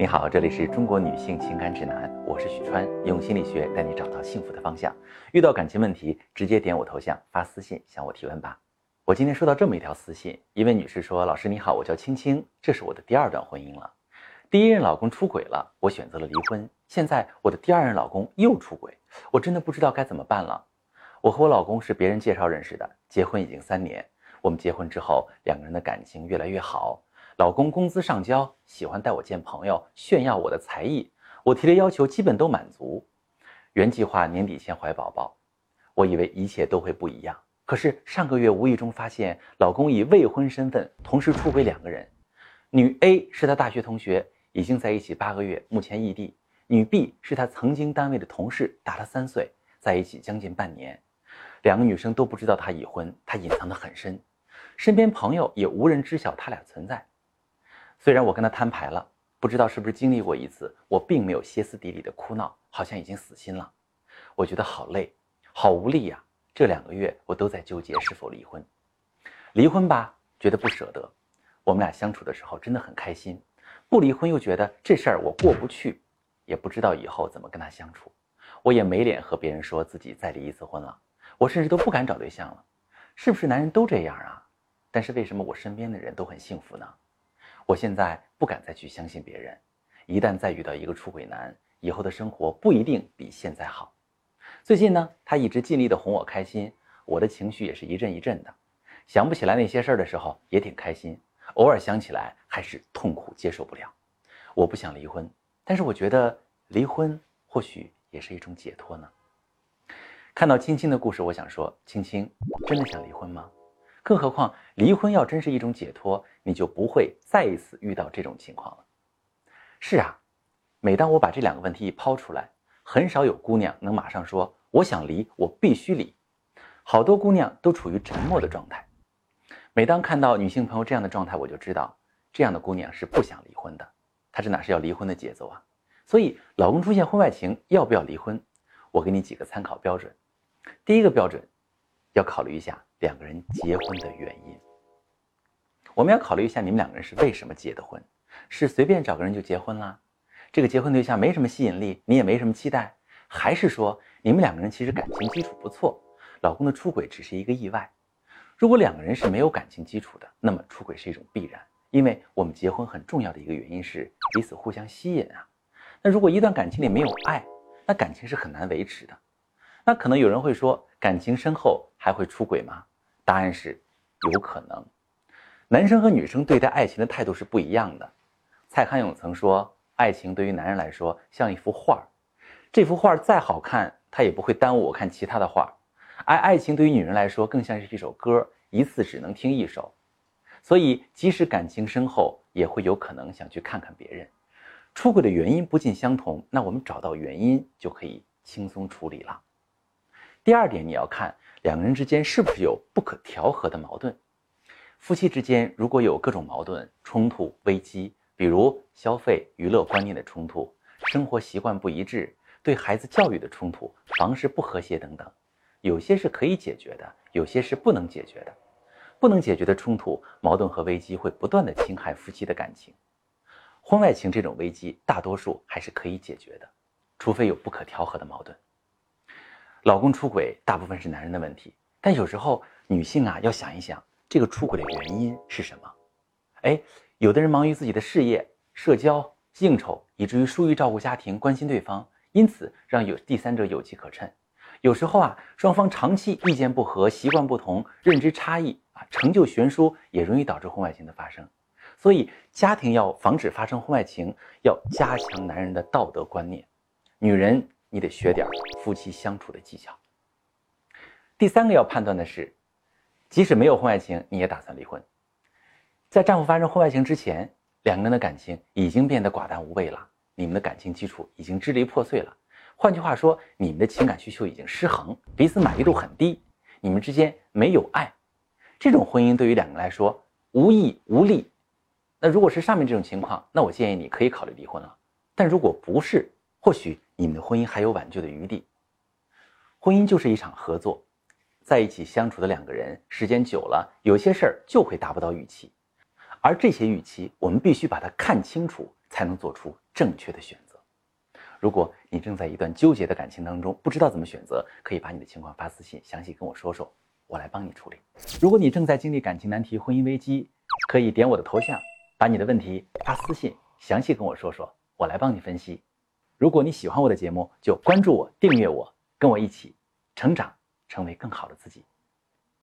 你好，这里是中国女性情感指南，我是许川，用心理学带你找到幸福的方向。遇到感情问题，直接点我头像发私信向我提问吧。我今天收到这么一条私信，一位女士说：“老师你好，我叫青青，这是我的第二段婚姻了。第一任老公出轨了，我选择了离婚。现在我的第二任老公又出轨，我真的不知道该怎么办了。我和我老公是别人介绍认识的，结婚已经三年。我们结婚之后，两个人的感情越来越好。”老公工资上交，喜欢带我见朋友，炫耀我的才艺。我提的要求基本都满足。原计划年底前怀宝宝，我以为一切都会不一样。可是上个月无意中发现，老公以未婚身份同时出轨两个人。女 A 是他大学同学，已经在一起八个月，目前异地；女 B 是他曾经单位的同事，大他三岁，在一起将近半年。两个女生都不知道他已婚，他隐藏得很深，身边朋友也无人知晓他俩存在。虽然我跟他摊牌了，不知道是不是经历过一次，我并没有歇斯底里的哭闹，好像已经死心了。我觉得好累，好无力呀。这两个月我都在纠结是否离婚。离婚吧，觉得不舍得。我们俩相处的时候真的很开心；不离婚又觉得这事儿我过不去，也不知道以后怎么跟他相处。我也没脸和别人说自己再离一次婚了，我甚至都不敢找对象了。是不是男人都这样啊？但是为什么我身边的人都很幸福呢？我现在不敢再去相信别人，一旦再遇到一个出轨男，以后的生活不一定比现在好。最近呢，他一直尽力的哄我开心，我的情绪也是一阵一阵的。想不起来那些事儿的时候也挺开心，偶尔想起来还是痛苦接受不了。我不想离婚，但是我觉得离婚或许也是一种解脱呢。看到青青的故事，我想说，青青真的想离婚吗？更何况，离婚要真是一种解脱，你就不会再一次遇到这种情况了。是啊，每当我把这两个问题一抛出来，很少有姑娘能马上说“我想离，我必须离”。好多姑娘都处于沉默的状态。每当看到女性朋友这样的状态，我就知道这样的姑娘是不想离婚的。她这哪是要离婚的节奏啊？所以，老公出现婚外情，要不要离婚？我给你几个参考标准。第一个标准，要考虑一下。两个人结婚的原因，我们要考虑一下，你们两个人是为什么结的婚？是随便找个人就结婚啦？这个结婚对象没什么吸引力，你也没什么期待，还是说你们两个人其实感情基础不错，老公的出轨只是一个意外？如果两个人是没有感情基础的，那么出轨是一种必然，因为我们结婚很重要的一个原因是彼此互相吸引啊。那如果一段感情里没有爱，那感情是很难维持的。那可能有人会说，感情深厚还会出轨吗？答案是，有可能。男生和女生对待爱情的态度是不一样的。蔡康永曾说，爱情对于男人来说像一幅画，这幅画再好看，它也不会耽误我看其他的画。而爱情对于女人来说，更像是一首歌，一次只能听一首。所以，即使感情深厚，也会有可能想去看看别人。出轨的原因不尽相同，那我们找到原因就可以轻松处理了。第二点，你要看两个人之间是不是有不可调和的矛盾。夫妻之间如果有各种矛盾、冲突、危机，比如消费、娱乐观念的冲突、生活习惯不一致、对孩子教育的冲突、房事不和谐等等，有些是可以解决的，有些是不能解决的。不能解决的冲突、矛盾和危机会不断的侵害夫妻的感情。婚外情这种危机，大多数还是可以解决的，除非有不可调和的矛盾。老公出轨大部分是男人的问题，但有时候女性啊要想一想，这个出轨的原因是什么？哎，有的人忙于自己的事业、社交、应酬，以至于疏于照顾家庭、关心对方，因此让有第三者有机可乘。有时候啊，双方长期意见不合、习惯不同、认知差异啊，成就悬殊，也容易导致婚外情的发生。所以，家庭要防止发生婚外情，要加强男人的道德观念，女人。你得学点夫妻相处的技巧。第三个要判断的是，即使没有婚外情，你也打算离婚。在丈夫发生婚外情之前，两个人的感情已经变得寡淡无味了，你们的感情基础已经支离破碎了。换句话说，你们的情感需求已经失衡，彼此满意度很低，你们之间没有爱。这种婚姻对于两个人来说无益无利。那如果是上面这种情况，那我建议你可以考虑离婚了。但如果不是，或许你们的婚姻还有挽救的余地。婚姻就是一场合作，在一起相处的两个人，时间久了，有些事儿就会达不到预期，而这些预期，我们必须把它看清楚，才能做出正确的选择。如果你正在一段纠结的感情当中，不知道怎么选择，可以把你的情况发私信，详细跟我说说，我来帮你处理。如果你正在经历感情难题、婚姻危机，可以点我的头像，把你的问题发私信，详细跟我说说，我来帮你分析。如果你喜欢我的节目，就关注我、订阅我，跟我一起成长，成为更好的自己。